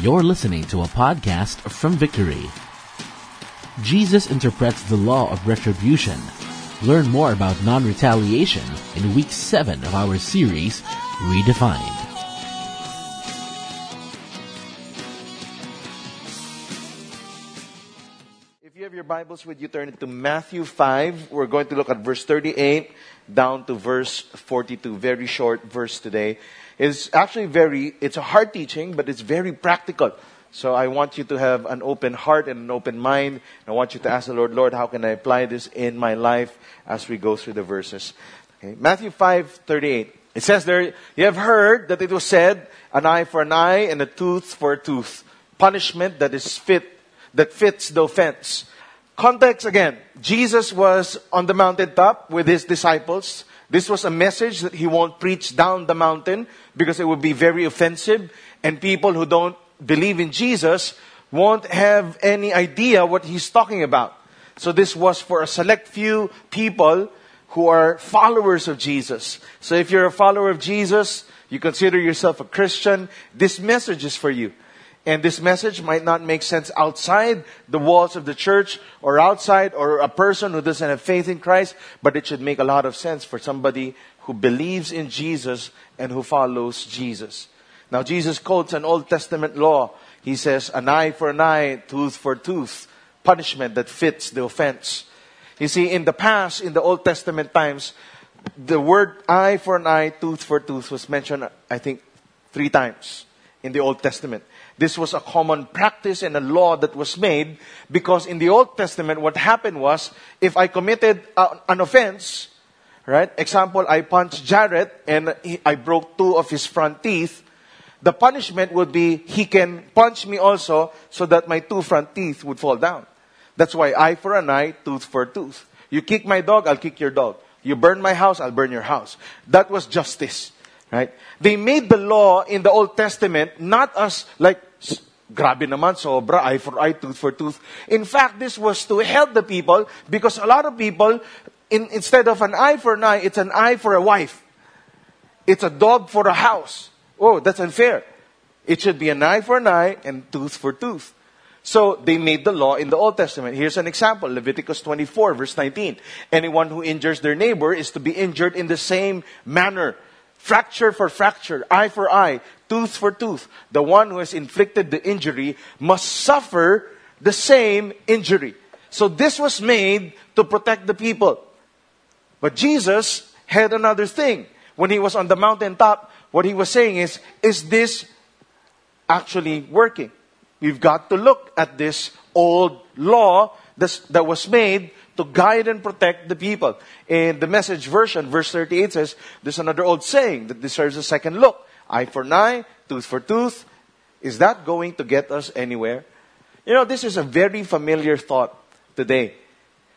You're listening to a podcast from Victory. Jesus interprets the law of retribution. Learn more about non-retaliation in week 7 of our series, Redefined. If you have your Bibles with you, turn it to Matthew 5. We're going to look at verse 38 down to verse 42. Very short verse today. It's actually very, it's a hard teaching, but it's very practical. So I want you to have an open heart and an open mind. I want you to ask the Lord, Lord, how can I apply this in my life as we go through the verses? Okay. Matthew 5, 38. It says there, you have heard that it was said, an eye for an eye and a tooth for a tooth. Punishment that is fit, that fits the offense. Context again. Jesus was on the mountaintop with his disciples. This was a message that he won't preach down the mountain because it would be very offensive and people who don't believe in Jesus won't have any idea what he's talking about. So this was for a select few people who are followers of Jesus. So if you're a follower of Jesus, you consider yourself a Christian, this message is for you. And this message might not make sense outside the walls of the church or outside or a person who doesn't have faith in Christ, but it should make a lot of sense for somebody who believes in Jesus and who follows Jesus. Now, Jesus quotes an Old Testament law. He says, an eye for an eye, tooth for tooth, punishment that fits the offense. You see, in the past, in the Old Testament times, the word eye for an eye, tooth for tooth was mentioned, I think, three times in the Old Testament. This was a common practice and a law that was made because in the Old Testament, what happened was, if I committed a, an offense, right? Example, I punched Jared and he, I broke two of his front teeth. The punishment would be he can punch me also so that my two front teeth would fall down. That's why eye for an eye, tooth for tooth. You kick my dog, I'll kick your dog. You burn my house, I'll burn your house. That was justice. Right? They made the law in the Old Testament not as like, grabe naman, sobra, eye for eye, tooth for tooth. In fact, this was to help the people because a lot of people, in, instead of an eye for an eye, it's an eye for a wife. It's a dog for a house. Oh, that's unfair. It should be an eye for an eye and tooth for tooth. So they made the law in the Old Testament. Here's an example Leviticus 24, verse 19. Anyone who injures their neighbor is to be injured in the same manner. Fracture for fracture, eye for eye, tooth for tooth. The one who has inflicted the injury must suffer the same injury. So this was made to protect the people. But Jesus had another thing. When he was on the mountaintop, what he was saying is, is this actually working? We've got to look at this old law that was made to guide and protect the people. In the message version, verse 38 says, there's another old saying that deserves a second look. Eye for an eye, tooth for tooth. Is that going to get us anywhere? You know, this is a very familiar thought today.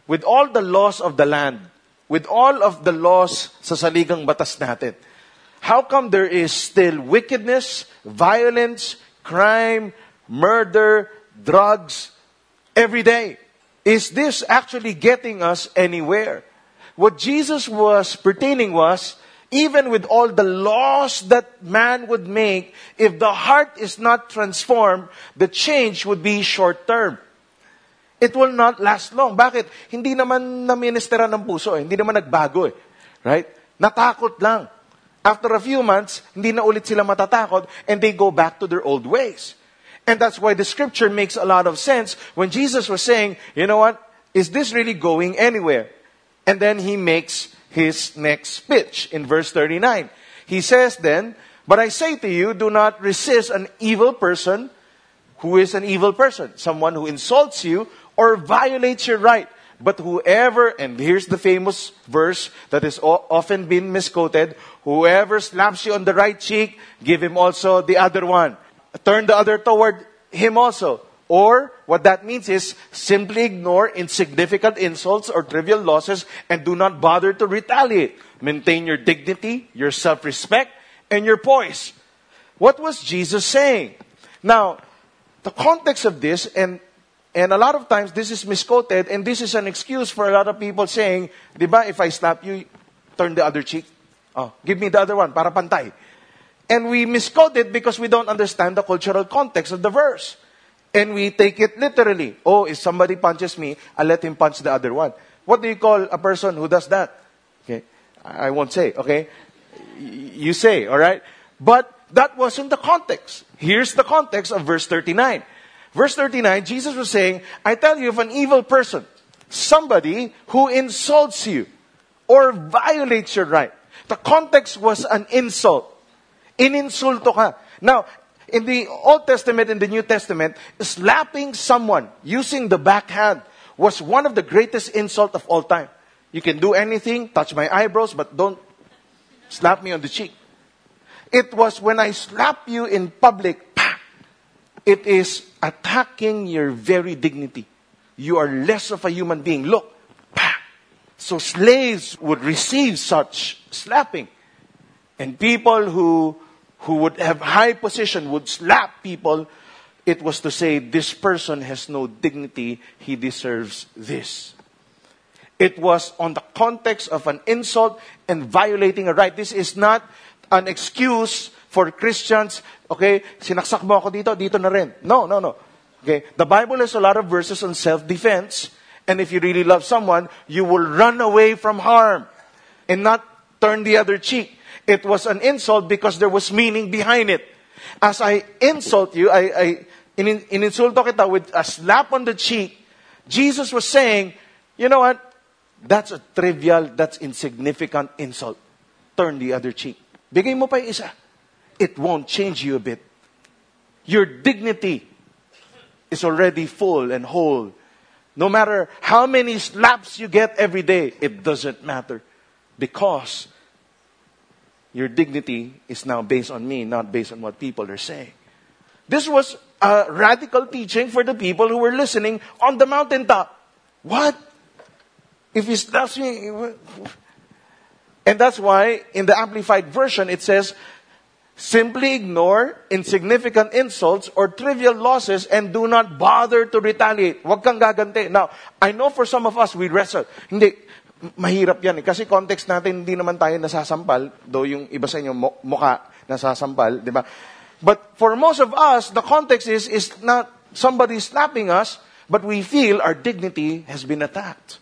With all the laws of the land, with all of the laws sa saligang batas natin, how come there is still wickedness, violence, crime, murder, drugs every day? Is this actually getting us anywhere? What Jesus was pertaining was, even with all the laws that man would make, if the heart is not transformed, the change would be short term. It will not last long. Bakit? Hindi naman na-ministera ng puso eh. Hindi naman nagbago eh. Right? Natakot lang. After a few months, hindi na ulit sila matatakot and they go back to their old ways. And that's why the scripture makes a lot of sense when Jesus was saying, you know what? Is this really going anywhere? And then he makes his next pitch in verse 39. He says then, but I say to you, do not resist an evil person who is an evil person, someone who insults you or violates your right. But whoever, and here's the famous verse that is often been misquoted, whoever slaps you on the right cheek, give him also the other one turn the other toward him also. Or what that means is simply ignore insignificant insults or trivial losses and do not bother to retaliate. Maintain your dignity, your self-respect, and your poise. What was Jesus saying? Now, the context of this, and and a lot of times this is misquoted, and this is an excuse for a lot of people saying, Diba, if I slap you, turn the other cheek. Oh, give me the other one, para pantay. And we misquote it because we don't understand the cultural context of the verse. And we take it literally. Oh, if somebody punches me, I'll let him punch the other one. What do you call a person who does that? Okay. I won't say, okay? You say, alright? But that wasn't the context. Here's the context of verse 39. Verse 39, Jesus was saying, I tell you, if an evil person, somebody who insults you or violates your right, the context was an insult. Ininsulto ka. Now, in the Old Testament and the New Testament, slapping someone using the backhand was one of the greatest insults of all time. You can do anything, touch my eyebrows, but don't slap me on the cheek. It was when I slap you in public, pah, it is attacking your very dignity. You are less of a human being. Look, pah. So slaves would receive such slapping. And people who, who would have high position would slap people. It was to say, this person has no dignity. He deserves this. It was on the context of an insult and violating a right. This is not an excuse for Christians, okay, sinaksak mo ako dito, dito na rin. No, no, no. Okay, the Bible has a lot of verses on self-defense, and if you really love someone, you will run away from harm and not turn the other cheek. It was an insult because there was meaning behind it. As I insult you, I, I in, ininsulto kita with a slap on the cheek, Jesus was saying, you know what? That's a trivial, that's insignificant insult. Turn the other cheek. Bigay mo pa isa. It won't change you a bit. Your dignity is already full and whole. No matter how many slaps you get every day, it doesn't matter. Because your dignity is now based on me, not based on what people are saying. This was a radical teaching for the people who were listening on the mountaintop. What? If he slaps me, and that's why in the Amplified Version it says, simply ignore insignificant insults or trivial losses and do not bother to retaliate. Huwag kang. Now, I know for some of us, we wrestle. Mahirap yan eh. Kasi context natin, hindi naman tayo nasasampal, though yung iba sa inyo mukha nasasampal, di ba? But for most of us, the context is, is not somebody slapping us, but we feel our dignity has been attacked.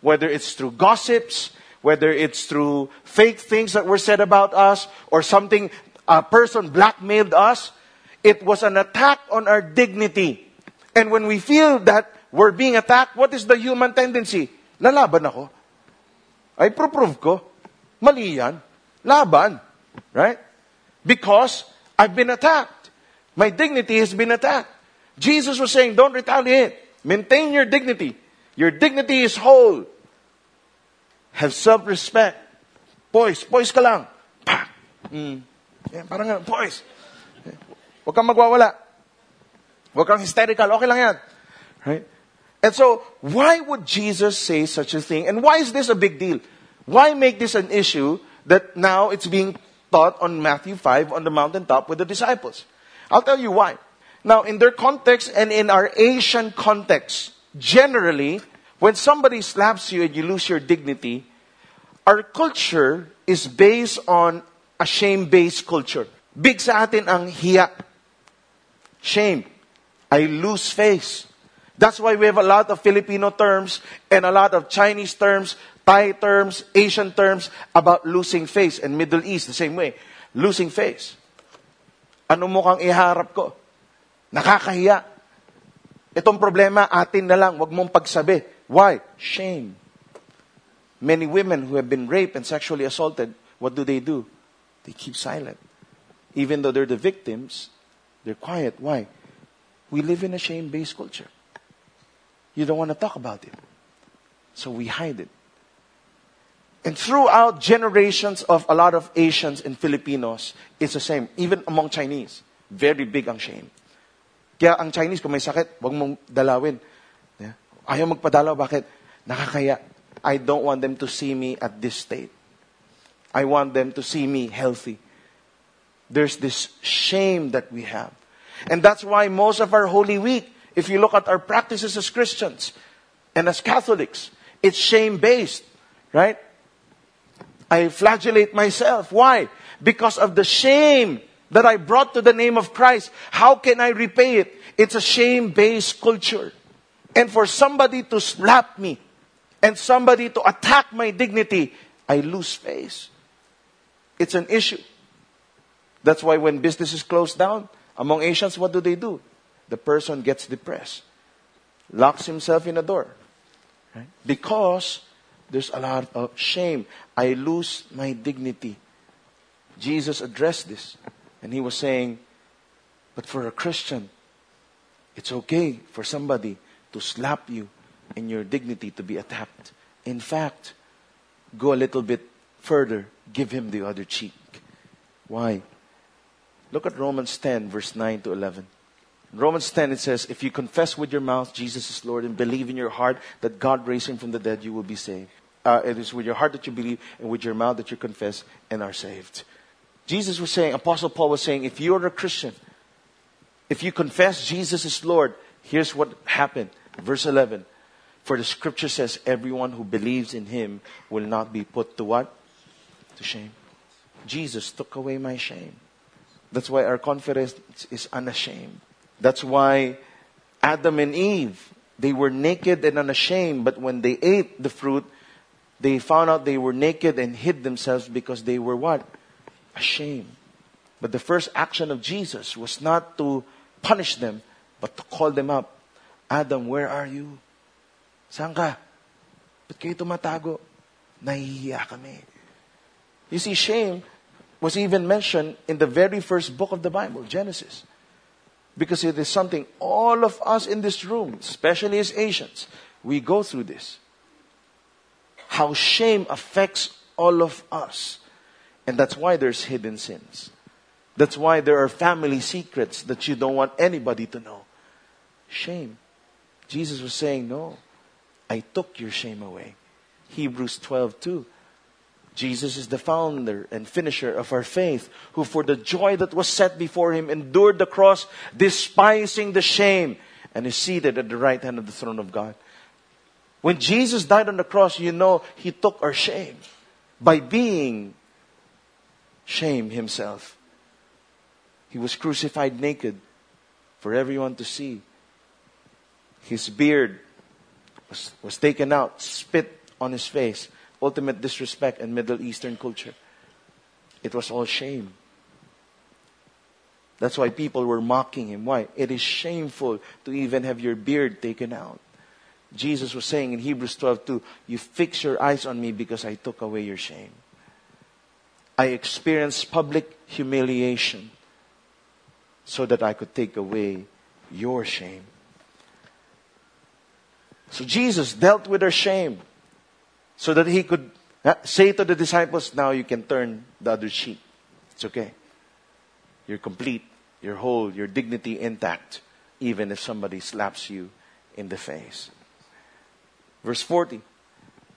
Whether it's through gossips, whether it's through fake things that were said about us or something, a person blackmailed us. It was an attack on our dignity. And when we feel that we're being attacked, what is the human tendency? Lalaban ako. Ay, prove ko. Mali yan. Laban. Right? Because I've been attacked. My dignity has been attacked. Jesus was saying, don't retaliate. Maintain your dignity. Your dignity is whole. Have self-respect. Poise. Poise ka lang. Pa! Mm. Yan, parang nga, poise. Huwag kang magwawala. Huwag kang hysterical. Okay lang yan. Right? And so, why would Jesus say such a thing? And why is this a big deal? Why make this an issue that now it's being taught on Matthew 5 on the mountaintop with the disciples? I'll tell you why. Now, in their context and in our Asian context, generally, when somebody slaps you and you lose your dignity, our culture is based on a shame-based culture. Big sa atin ang hiya. Shame. I lose face. That's why we have a lot of Filipino terms and a lot of Chinese terms, Thai terms, Asian terms about losing face. And Middle East, the same way. Losing face. Ano mo kang iharap ko? Nakakahiya. Itong problema, atin na lang. Huwag mong pagsabi. Why? Shame. Many women who have been raped and sexually assaulted, what do they do? They keep silent. Even though they're the victims, they're quiet. Why? We live in a shame based culture. You don't want to talk about it. So we hide it. And throughout generations of a lot of Asians and Filipinos, it's the same. Even among Chinese, very big ang shame. Kaya ang Chinese, kung may sakit, wag mong dalawin. Ayaw magpadalaw. Bakit? Nakakaya. I don't want them to see me at this state. I want them to see me healthy. There's this shame that we have. And that's why most of our Holy Week, if you look at our practices as Christians and as Catholics, it's shame based, right? I flagellate myself. Why? because of the shame that I brought to the name of Christ. How can I repay it? It's a shame based culture. And for somebody to slap me and somebody to attack my dignity, I lose face. It's an issue. That's why when businesses close down, among Asians, what do they do? The person gets depressed, locks himself in a door. Right? Because there's a lot of shame. I lose my dignity. Jesus addressed this. And he was saying, but for a Christian, it's okay for somebody to slap you and your dignity to be attacked. In fact, go a little bit further, give him the other cheek. Why? Look at Romans 10, verse 9 to 11. Romans 10, it says, If you confess with your mouth Jesus is Lord and believe in your heart that God raised him from the dead, you will be saved. Uh, it is with your heart that you believe and with your mouth that you confess and are saved. Jesus was saying, Apostle Paul was saying, if you're a Christian, if you confess Jesus is Lord, here's what happened. Verse 11. For the scripture says, everyone who believes in him will not be put to what? To shame. Jesus took away my shame. That's why our confidence is unashamed. That's why Adam and Eve, they were naked and unashamed, but when they ate the fruit, they found out they were naked and hid themselves because they were what? Ashamed. But the first action of Jesus was not to punish them, but to call them up. Adam, where are you? Saan ka? Kayo tumatago? Nahihiya kami. You see, shame was even mentioned in the very first book of the Bible, Genesis. Because it is something all of us in this room, especially as Asians, we go through this. How shame affects all of us. And that's why there's hidden sins. That's why there are family secrets that you don't want anybody to know. Shame. Jesus was saying, No, I took your shame away. Hebrews 12 2. Jesus is the founder and finisher of our faith, who for the joy that was set before him endured the cross, despising the shame, and is seated at the right hand of the throne of God. When Jesus died on the cross, you know, he took our shame by being shame himself. He was crucified naked for everyone to see. His beard was, was taken out, spit on his face. Ultimate disrespect in Middle Eastern culture. It was all shame. That's why people were mocking him. Why? It is shameful to even have your beard taken out. Jesus was saying in Hebrews 12 2, You fix your eyes on me because I took away your shame. I experienced public humiliation so that I could take away your shame. So Jesus dealt with their shame so that he could uh, say to the disciples, Now you can turn the other cheek. It's okay. You're complete, you're whole, your dignity intact, even if somebody slaps you in the face. Verse 40.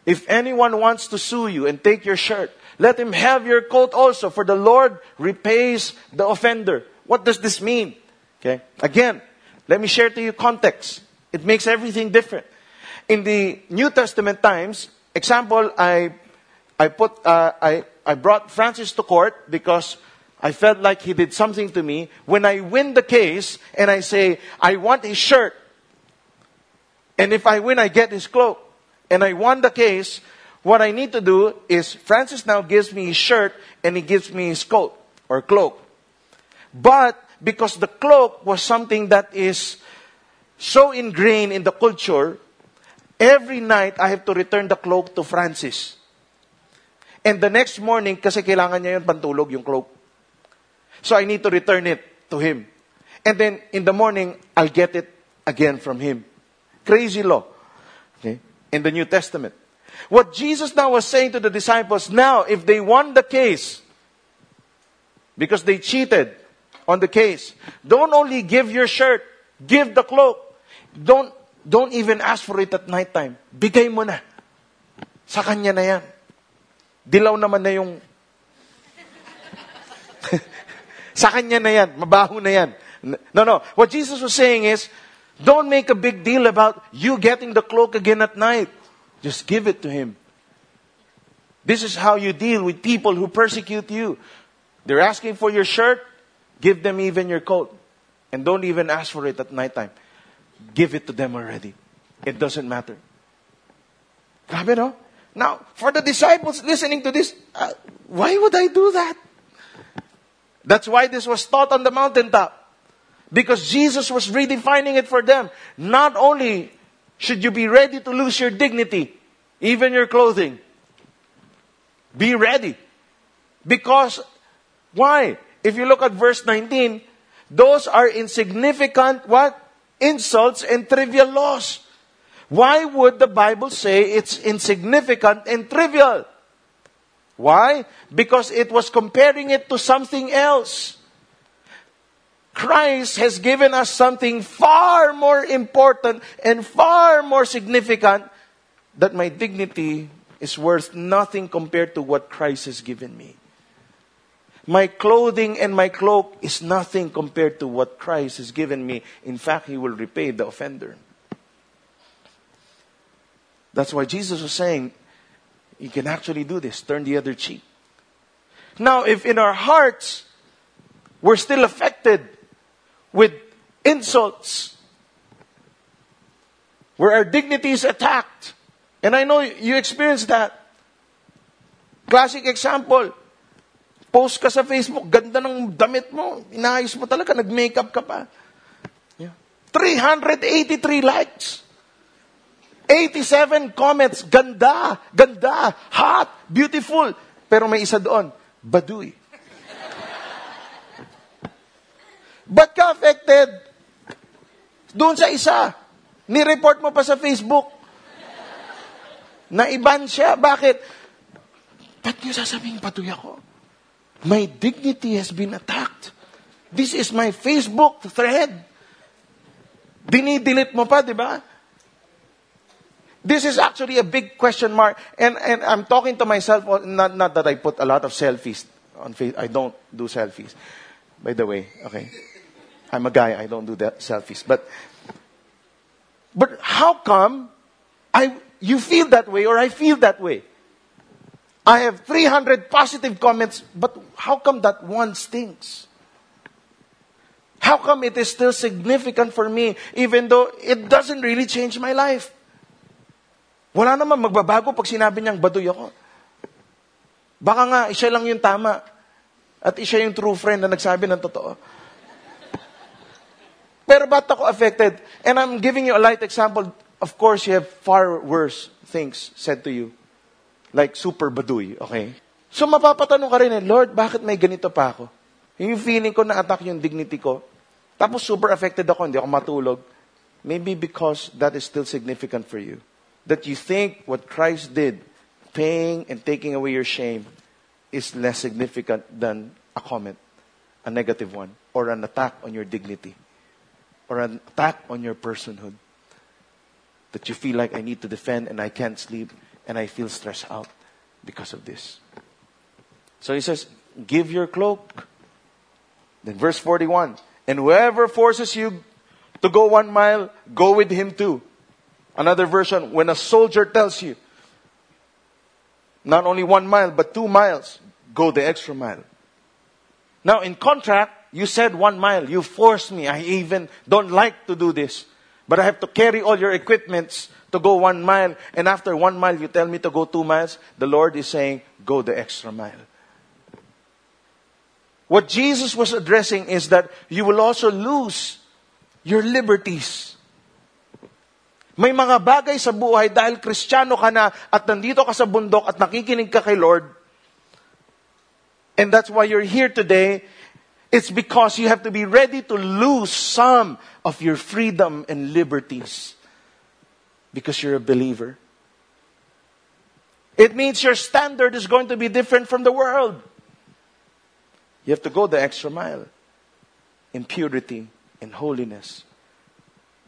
If anyone wants to sue you and take your shirt, let him have your coat also, for the Lord repays the offender. What does this mean? Okay. Again, let me share to you context. It makes everything different. In the New Testament times, example, I, I put, uh, I, I brought Francis to court because I felt like he did something to me. When I win the case and I say, I want his shirt, and if I win, I get his cloak, and I won the case, what I need to do is Francis now gives me his shirt and he gives me his coat or cloak. But because the cloak was something that is so ingrained in the culture, every night I have to return the cloak to Francis. And the next morning, kasi kailangan niya yun pantulog, yung cloak. So I need to return it to him. And then in the morning, I'll get it again from him. Crazy law. Okay? In the New Testament. What Jesus now was saying to the disciples, now, if they won the case, because they cheated, on the case. Don't only give your shirt, give the cloak. Don't, don't even ask for it at night time. Bigay mo na. Sa kanya na yan. Dilaw naman na yung... Sa kanya na yan. Mabaho na yan. No, no. What Jesus was saying is, don't make a big deal about you getting the cloak again at night. Just give it to him. This is how you deal with people who persecute you. They're asking for your shirt, give them even your coat. And don't even ask for it at nighttime. Give it to them already. It doesn't matter. Grabe, no? Now, for the disciples listening to this, uh, why would I do that? That's why this was taught on the mountaintop. Because Jesus was redefining it for them. Not only should you be ready to lose your dignity, even your clothing. Be ready. Because, why? If you look at verse 19, those are insignificant, what? Insults and trivial loss. Why would the Bible say it's insignificant and trivial? Why? Because it was comparing it to something else. Christ has given us something far more important and far more significant that my dignity is worth nothing compared to what Christ has given me. My clothing and my cloak is nothing compared to what Christ has given me. In fact, He will repay the offender. That's why Jesus was saying, you can actually do this. Turn the other cheek. Now, if in our hearts we're still affected with insults, where our dignity is attacked. And I know you experienced that. Classic example. Post ka sa Facebook, ganda ng damit mo. Inayos mo talaga, nag-makeup ka pa. Yeah. 383 likes. 87 comments, ganda, ganda, hot, beautiful. Pero may isa doon, baduy. Ba't ka affected? Doon sa isa. Ni-report mo pa sa Facebook. Naiban siya. Bakit? Ba't niyo sasabing patuloy ako? My dignity has been attacked. This is my Facebook thread. Dinidelete mo pa, di ba? This is actually a big question mark. And, and I'm talking to myself, oh, not, not that I put a lot of selfies on Facebook. I don't do selfies. By the way, okay? I'm a guy, I don't do that selfies. But, but how come I, you feel that way or I feel that way? I have 300 positive comments, but how come that one stings? How come it is still significant for me even though it doesn't really change my life? Wala naman magbabago pag sinabi niyang baduy ako. Baka nga, siya lang yung tama. At siya yung true friend na nagsabi ng totoo. Pero ba't ako affected? And I'm giving you a light example. Of course, you have far worse things said to you. Like super baduy, okay? So mapapatanong ka rin eh, Lord, bakit may ganito pa ako? Yung feeling ko na-attack yung dignity ko. Tapos super affected ako, hindi ako matulog. Maybe because that is still significant for you. That you think what Christ did, paying and taking away your shame, is less significant than a comment, a negative one, or an attack on your dignity or an attack on your personhood. That you feel like I need to defend and I can't sleep and I feel stressed out because of this. So he says, Give your cloak. Then verse 41 And whoever forces you to go one mile, go with him too. Another version, when a soldier tells you, not only one mile, but two miles, go the extra mile. Now, in contract, you said one mile. You forced me. I even don't like to do this. But I have to carry all your equipments to go one mile. And after one mile, you tell me to go two miles. The Lord is saying, go the extra mile. What Jesus was addressing is that you will also lose your liberties. May mga bagay sa buhay dahil kristyano ka na at nandito ka sa bundok at nakikinig ka kay Lord. And that's why you're here today it's because you have to be ready to lose some of your freedom and liberties because you're a believer. It means your standard is going to be different from the world. You have to go the extra mile in purity and holiness.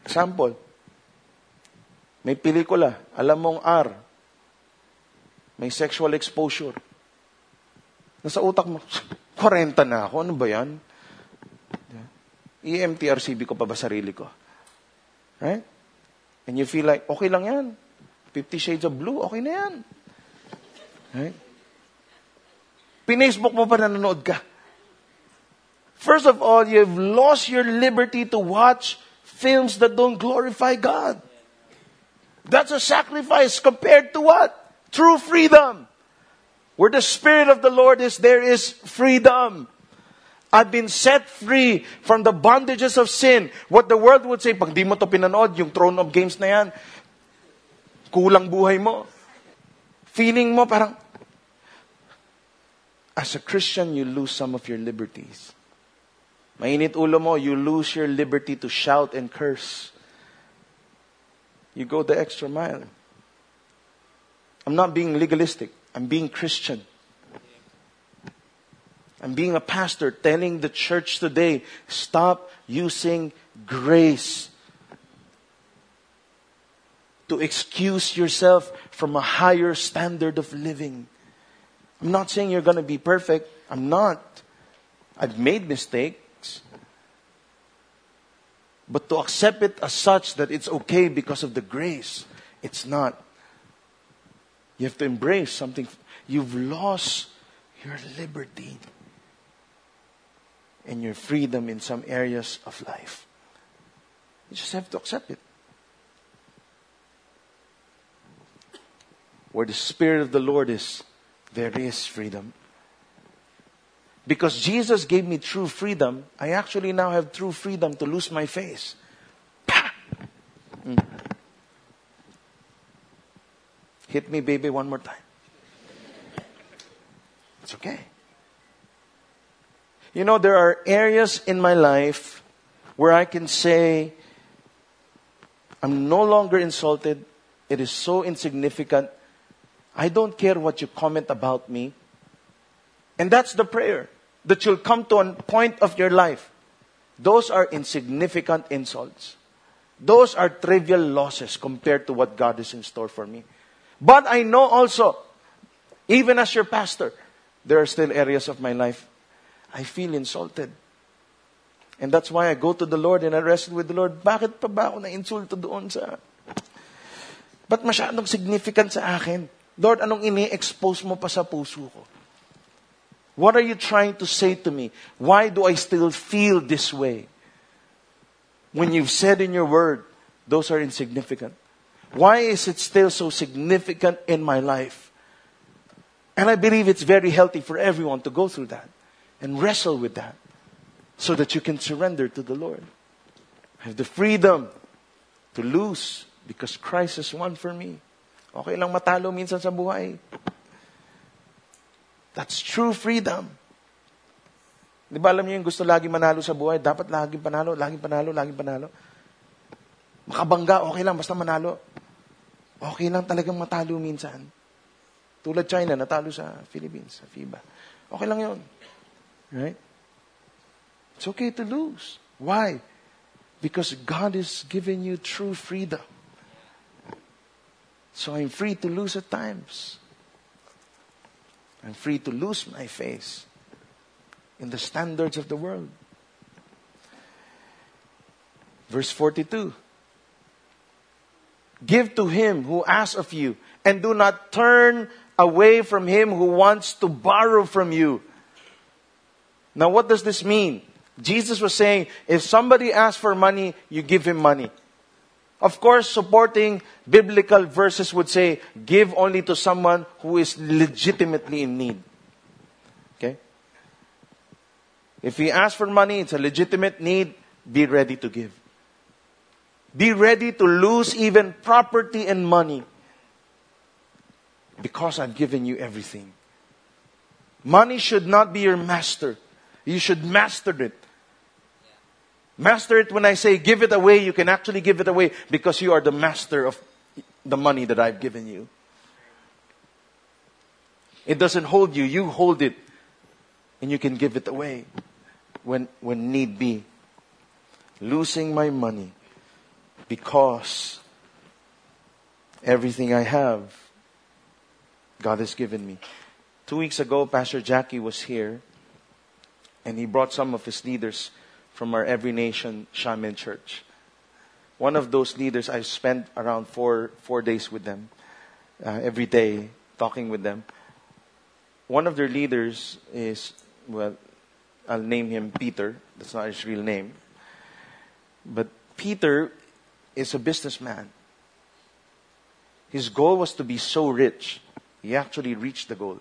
Example, may pelikula, alam mong R, may sexual exposure. Nasa utak mo, 40 na ako, ano ba yan? MTRCB ko pa ba sarili ko? Right? And you feel like, okay lang yan. Fifty Shades of Blue, okay na yan. Right? Pinacebook mo pa nanonood ka. First of all, you've lost your liberty to watch films that don't glorify God. That's a sacrifice compared to what? True freedom. Where the Spirit of the Lord is, there is freedom. I've been set free from the bondages of sin. What the world would say, pag di mo to pinanood, yung throne of games na yan, kulang buhay mo. Feeling mo parang, as a Christian, you lose some of your liberties. Mainit ulo mo, you lose your liberty to shout and curse. You go the extra mile. I'm not being legalistic. I'm being Christian. I'm being a pastor telling the church today, stop using grace to excuse yourself from a higher standard of living. I'm not saying you're going to be perfect. I'm not. I've made mistakes. But to accept it as such that it's okay because of the grace, it's not. You have to embrace something. You've lost your liberty and your freedom in some areas of life. You just have to accept it. Where the Spirit of the Lord is, there is freedom. Because Jesus gave me true freedom, I actually now have true freedom to lose my face. Mm. Hit me, baby, one more time. It's okay. You know, there are areas in my life where I can say, I'm no longer insulted. It is so insignificant. I don't care what you comment about me. And that's the prayer that you'll come to a point of your life. Those are insignificant insults. Those are trivial losses compared to what God is in store for me. But I know also, even as your pastor, there are still areas of my life I feel insulted. And that's why I go to the Lord and I wrestle with the Lord. Bakit pa ba ako na-insulto doon sa... Ba't masyadong significant sa akin? Lord, anong ini-expose mo pa sa puso ko? What are you trying to say to me? Why do I still feel this way? When you've said in your word, those are insignificant. Why is it still so significant in my life? And I believe it's very healthy for everyone to go through that and wrestle with that so that you can surrender to the Lord. Have the freedom to lose because Christ has won for me. Okay lang matalo minsan sa buhay. That's true freedom. Di ba alam niyo yung gusto lagi manalo sa buhay? Dapat laging panalo, laging panalo, laging panalo. Makabangga, okay lang, basta manalo. Okay lang talagang matalo minsan. Tulad China, natalo sa Philippines, sa FIBA. Okay lang yon. Right? It's okay to lose. Why? Because God is giving you true freedom. So I'm free to lose at times. I'm free to lose my face in the standards of the world. Verse 42 Give to him who asks of you, and do not turn away from him who wants to borrow from you. Now, what does this mean? Jesus was saying, if somebody asks for money, you give him money. Of course, supporting biblical verses would say, give only to someone who is legitimately in need. Okay? If he asks for money, it's a legitimate need, be ready to give. Be ready to lose even property and money because I've given you everything. Money should not be your master. You should master it. Master it when I say give it away, you can actually give it away because you are the master of the money that I've given you. It doesn't hold you, you hold it. And you can give it away when, when need be. Losing my money because everything I have, God has given me. Two weeks ago, Pastor Jackie was here and he brought some of his leaders from our Every Nation Xiamen Church. One of those leaders, I spent around four, four days with them, uh, every day, talking with them. One of their leaders is, well, I'll name him Peter. That's not his real name. But Peter is a businessman. His goal was to be so rich. He actually reached the goal.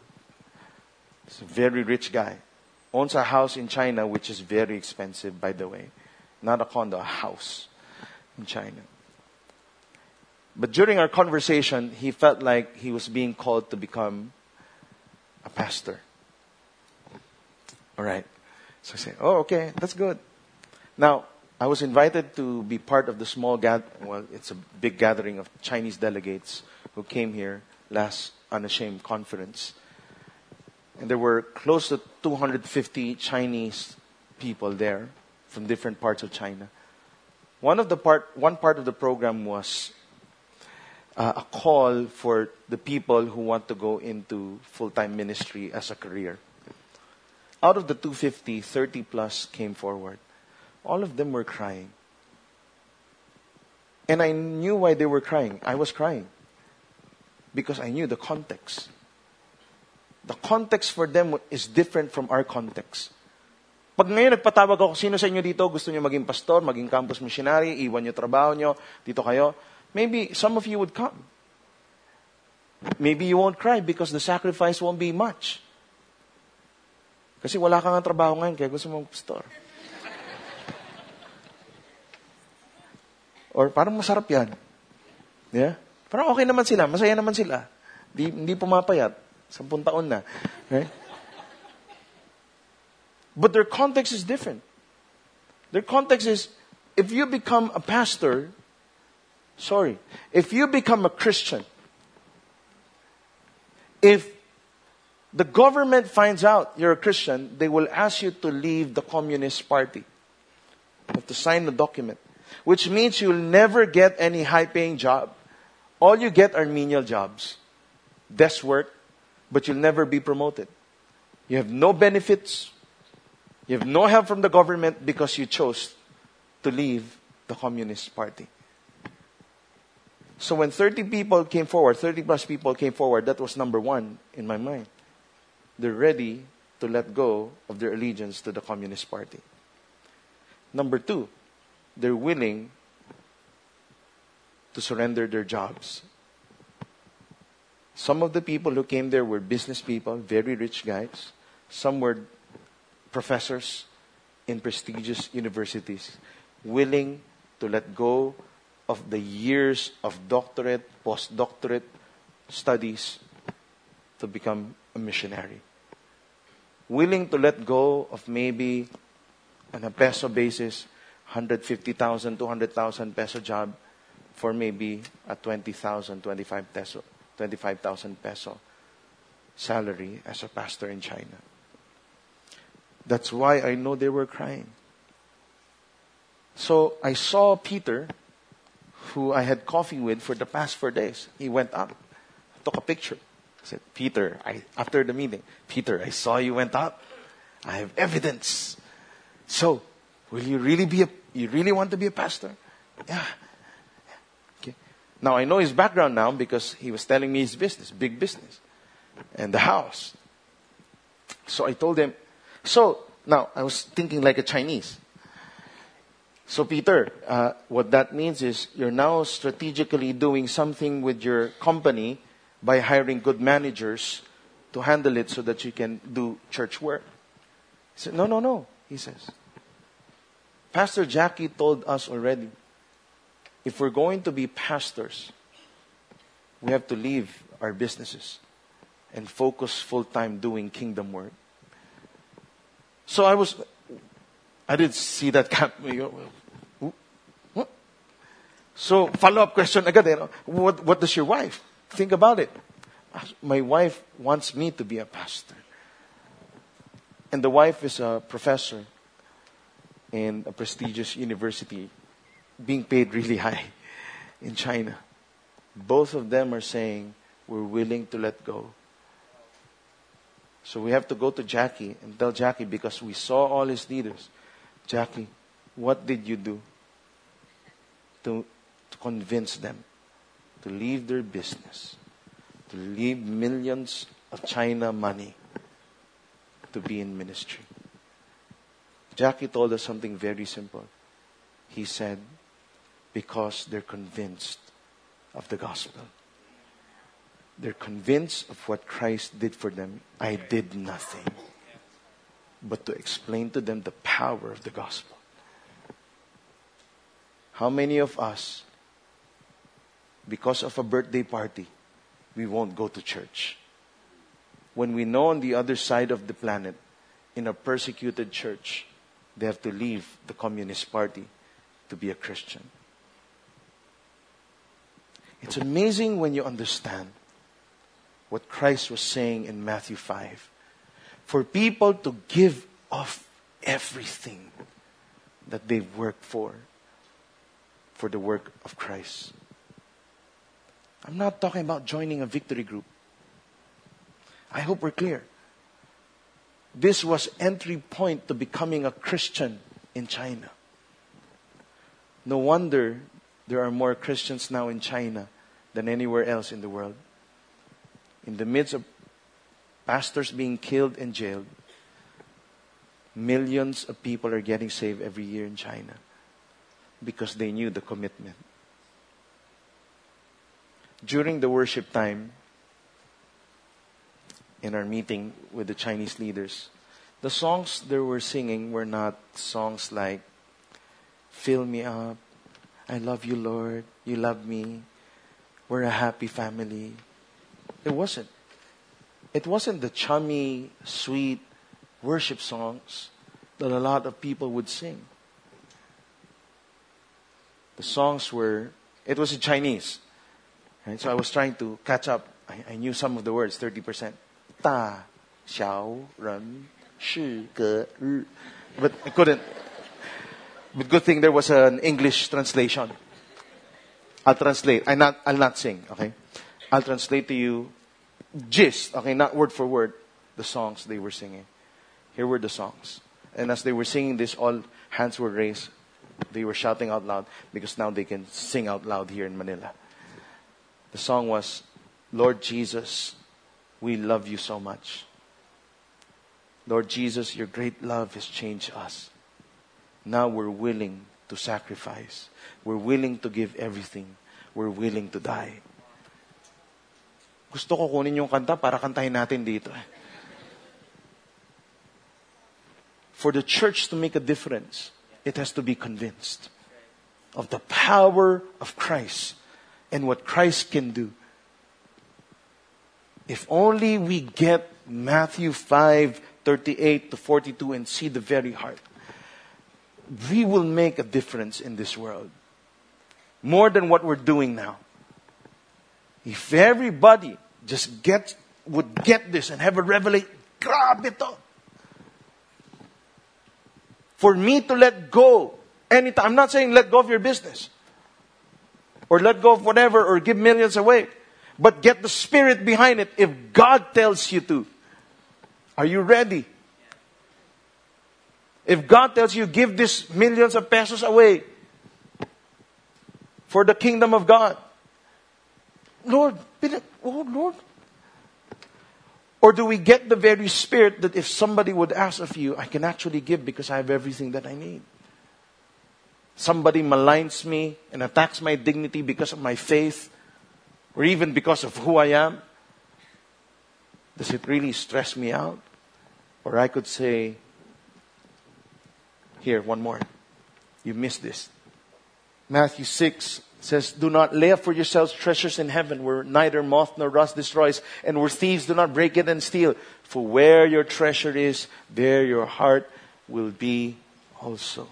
He's a very rich guy. Owns a house in China, which is very expensive, by the way. Not a condo, a house in China. But during our conversation, he felt like he was being called to become a pastor. All right. So I said, oh, okay, that's good. Now, I was invited to be part of the small gather. Well, it's a big gathering of Chinese delegates who came here last unashamed conference, and there were close to 250 Chinese people there from different parts of China. One of the part, one part of the program was uh, a call for the people who want to go into full-time ministry as a career. Out of the 250, 30 plus came forward. All of them were crying. And I knew why they were crying. I was crying. Because I knew the context. The context for them is different from our context. Pag ngayon nagpatawag ako, sino sa inyo dito gusto niyo maging pastor, maging campus missionary, iwan niyo trabaho niyo, dito kayo, maybe some of you would come. Maybe you won't cry because the sacrifice won't be much. Kasi wala kang trabaho ngayon, kaya gusto mong pastor. Or parang masarap yan. Yeah? Parang okay naman sila, masaya naman sila. Di, hindi pumapayat. Sampung taon na. Right? But their context is different. Their context is if you become a pastor, sorry, if you become a Christian, if the government finds out you're a Christian, they will ask you to leave the Communist Party. You have to sign the document, which means you'll never get any high paying job. All you get are menial jobs, desk work, but you'll never be promoted. You have no benefits, you have no help from the government because you chose to leave the Communist Party. So when 30 people came forward, 30 plus people came forward, that was number one in my mind. They're ready to let go of their allegiance to the Communist Party. Number two, they're willing to surrender their jobs. Some of the people who came there were business people, very rich guys. Some were professors in prestigious universities, willing to let go of the years of doctorate, postdoctorate studies to become a missionary. Willing to let go of maybe on a peso basis, 150,000, 200,000 peso job for maybe a 20,000, 25 peso, 25,000 peso salary as a pastor in China. That's why I know they were crying. So I saw Peter who I had coffee with for the past four days. He went up, took a picture. I said, Peter, I, after the meeting, Peter, I saw you went up. I have evidence. So, will you really be a, you really want to be a pastor? Yeah. Okay. Now I know his background now because he was telling me his business, big business, and the house. So I told him, so now I was thinking like a Chinese. So, Peter, uh, what that means is you're now strategically doing something with your company by hiring good managers to handle it so that you can do church work. He said, No, no, no, he says. Pastor Jackie told us already if we're going to be pastors, we have to leave our businesses and focus full time doing kingdom work. So I was I didn't see that coming. So, follow-up question again. eh, what, what does your wife think about it? My wife wants me to be a pastor. And the wife is a professor in a prestigious university, being paid really high in China. Both of them are saying, we're willing to let go so we have to go to Jackie and tell Jackie because we saw all his leaders. Jackie, what did you do to, to convince them to leave their business, to leave millions of China money to be in ministry? Jackie told us something very simple. He said, because they're convinced of the gospel. They're convinced of what Christ did for them. I did nothing but to explain to them the power of the gospel. How many of us, because of a birthday party, we won't go to church? When we know on the other side of the planet, in a persecuted church, they have to leave the Communist Party to be a Christian. It's amazing when you understand what Christ was saying in Matthew 5. For people to give off everything that they've worked for, for the work of Christ. I'm not talking about joining a victory group. I hope we're clear. This was entry point to becoming a Christian in China. No wonder there are more Christians now in China than anywhere else in the world. In the midst of pastors being killed and jailed, millions of people are getting saved every year in China because they knew the commitment. During the worship time, in our meeting with the Chinese leaders, the songs they were singing were not songs like Fill Me Up, I love you, Lord, you love me, we're a happy family. It wasn't. It wasn't the chummy, sweet worship songs that a lot of people would sing. The songs were, it was in Chinese. Right? So I was trying to catch up. I, I knew some of the words, 30%. 大小人是个日. But I couldn't. But good thing there was an English translation. I'll translate. I not, I'll not sing, okay? I'll translate to you gist, okay, not word for word, the songs they were singing. Here were the songs. And as they were singing this, all hands were raised. They were shouting out loud because now they can sing out loud here in Manila. The song was, Lord Jesus, we love you so much. Lord Jesus, your great love has changed us. Now we're willing to sacrifice. We're willing to give everything. We're willing to die. Gusto ko kunin yung kanta para kantahin natin dito. For the church to make a difference, it has to be convinced of the power of Christ and what Christ can do. If only we get Matthew 5 38 to 42 and see the very heart we will make a difference in this world. More than what we're doing now. If everybody just get, would get this and have a revelation, grabe to. For me to let go anytime, I'm not saying let go of your business or let go of whatever or give millions away, but get the spirit behind it if God tells you to. Are you ready? If God tells you, give this millions of pesos away for the kingdom of God. Lord, oh Lord. Or do we get the very spirit that if somebody would ask of you, I can actually give because I have everything that I need? Somebody maligns me and attacks my dignity because of my faith or even because of who I am. Does it really stress me out? Or I could say, here, one more. You missed this. Matthew 6 says, Do not lay up for yourselves treasures in heaven where neither moth nor rust destroys and where thieves do not break it and steal. For where your treasure is, there your heart will be also.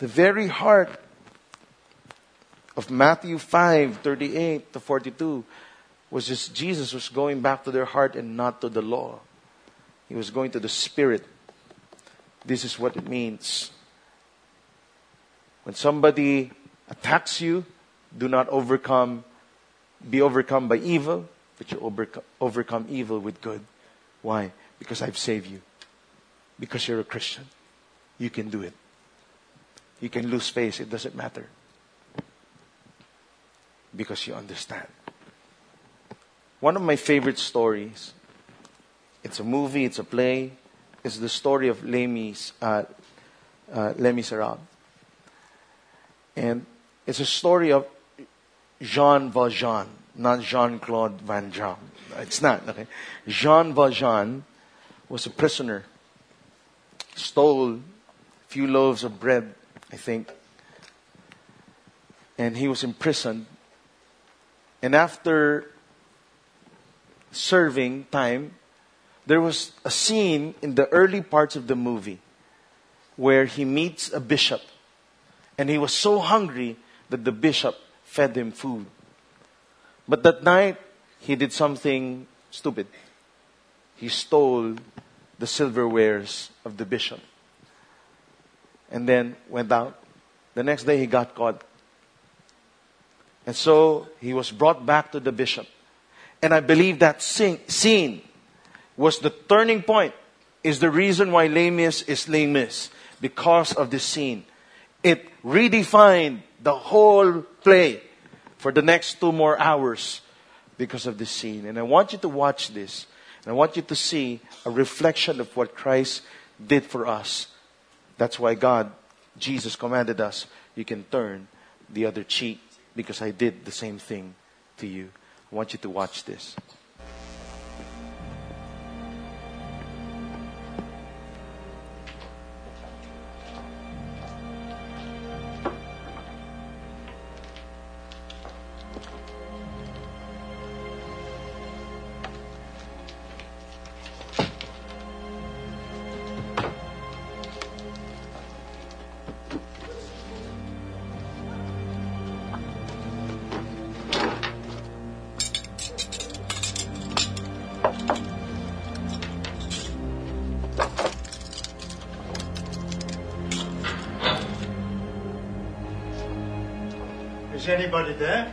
The very heart of Matthew 5 38 to 42 was just Jesus was going back to their heart and not to the law. He was going to the spirit this is what it means. When somebody attacks you, do not overcome, be overcome by evil, but you overcome, overcome evil with good. Why? Because I've saved you. Because you're a Christian. You can do it. You can lose face, it doesn't matter. Because you understand. One of my favorite stories, it's a movie, it's a play, is the story of Les Mis, uh, uh, Les Miserables. And it's a story of Jean Valjean, not Jean Claude Van Damme. It's not, okay? Jean Valjean was a prisoner, stole a few loaves of bread, I think, and he was imprisoned. And after serving time, there was a scene in the early parts of the movie where he meets a bishop. And he was so hungry that the bishop fed him food. But that night, he did something stupid. He stole the silverwares of the bishop and then went out. The next day, he got caught. And so he was brought back to the bishop. And I believe that scene was the turning point, is the reason why Les Mis is Les Mis, because of this scene. It redefined the whole play for the next two more hours because of this scene. And I want you to watch this. And I want you to see a reflection of what Christ did for us. That's why God, Jesus commanded us, you can turn the other cheek because I did the same thing to you. I want you to watch this. Anybody there?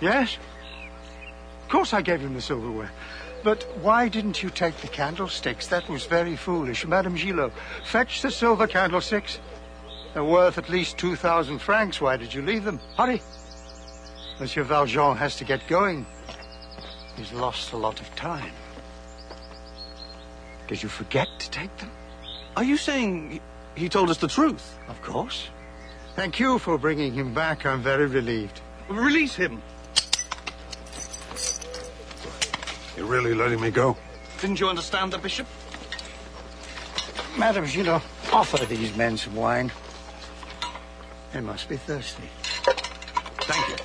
Yes? Of course I gave him the silverware. But why didn't you take the candlesticks? That was very foolish. Madame Gillot, fetch the silver candlesticks. They're worth at least 2,000 francs. Why did you leave them? Hurry. Monsieur Valjean has to get going. He's lost a lot of time. Did you forget to take them? Are you saying he told us the truth? Of course. Thank you for bringing him back. I'm very relieved. Release him. You're really letting me go? Didn't you understand the bishop? Madam know, offer these men some wine. They must be thirsty. Thank you.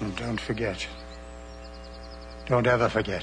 And don't forget. Don't ever forget.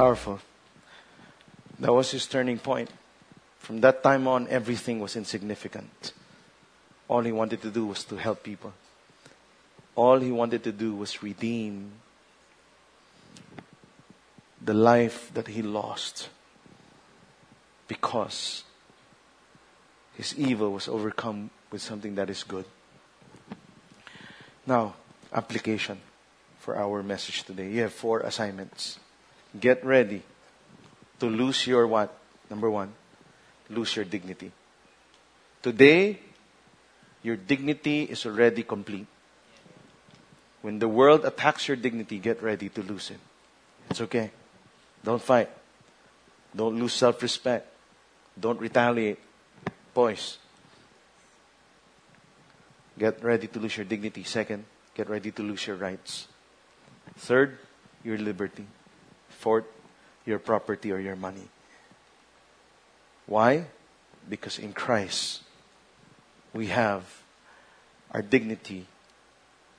Powerful. That was his turning point. From that time on, everything was insignificant. All he wanted to do was to help people. All he wanted to do was redeem the life that he lost because his evil was overcome with something that is good. Now, application for our message today. You have four assignments. Get ready to lose your what? Number one, lose your dignity. Today, your dignity is already complete. When the world attacks your dignity, get ready to lose it. It's okay. Don't fight. Don't lose self respect. Don't retaliate. Boys, get ready to lose your dignity. Second, get ready to lose your rights. Third, your liberty. Fourth, your property or your money. Why? Because in Christ, we have our dignity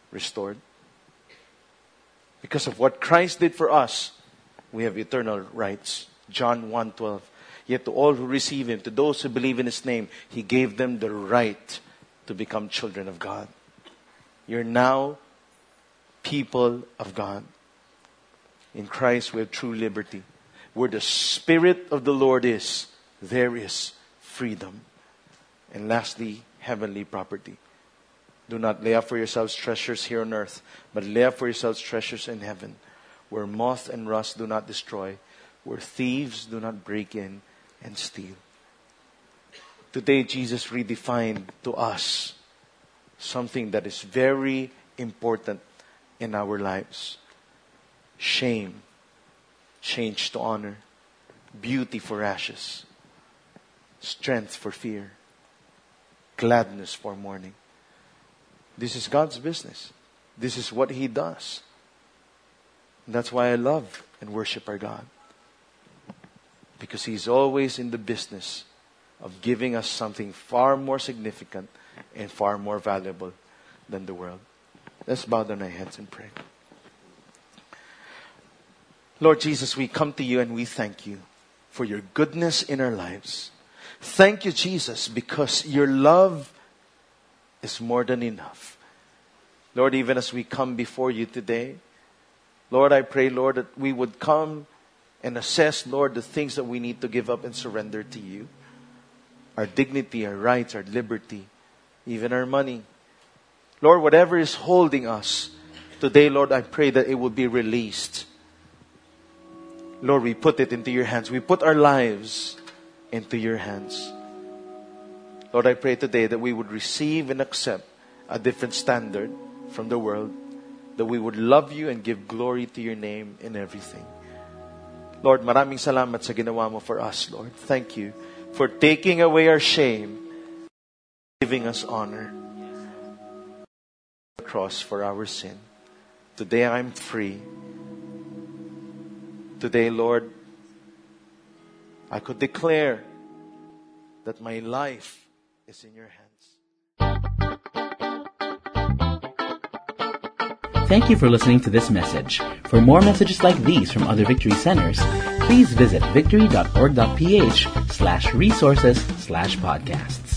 restored. Because of what Christ did for us, we have eternal rights. John 1:12. Yet to all who receive him, to those who believe in his name, he gave them the right to become children of God. You're now people of God. In Christ, we have true liberty. Where the Spirit of the Lord is, there is freedom. And lastly, heavenly property. Do not lay up for yourselves treasures here on earth, but lay up for yourselves treasures in heaven, where moth and rust do not destroy, where thieves do not break in and steal. Today, Jesus redefined to us something that is very important in our lives shame changed to honor, beauty for ashes, strength for fear, gladness for mourning. This is God's business. This is what He does. And that's why I love and worship our God. Because He's always in the business of giving us something far more significant and far more valuable than the world. Let's bow down our heads and pray. Lord Jesus, we come to you and we thank you for your goodness in our lives. Thank you, Jesus, because your love is more than enough. Lord, even as we come before you today, Lord, I pray, Lord, that we would come and assess, Lord, the things that we need to give up and surrender to you our dignity, our rights, our liberty, even our money. Lord, whatever is holding us today, Lord, I pray that it will be released. Lord, we put it into your hands. We put our lives into your hands. Lord, I pray today that we would receive and accept a different standard from the world, that we would love you and give glory to your name in everything. Lord, maraming salamat sa ginawa mo for us, Lord. Thank you for taking away our shame, giving us honor. The cross for our sin. Today I'm free. Today, Lord, I could declare that my life is in your hands. Thank you for listening to this message. For more messages like these from other Victory Centers, please visit victory.org.ph slash resources slash podcasts.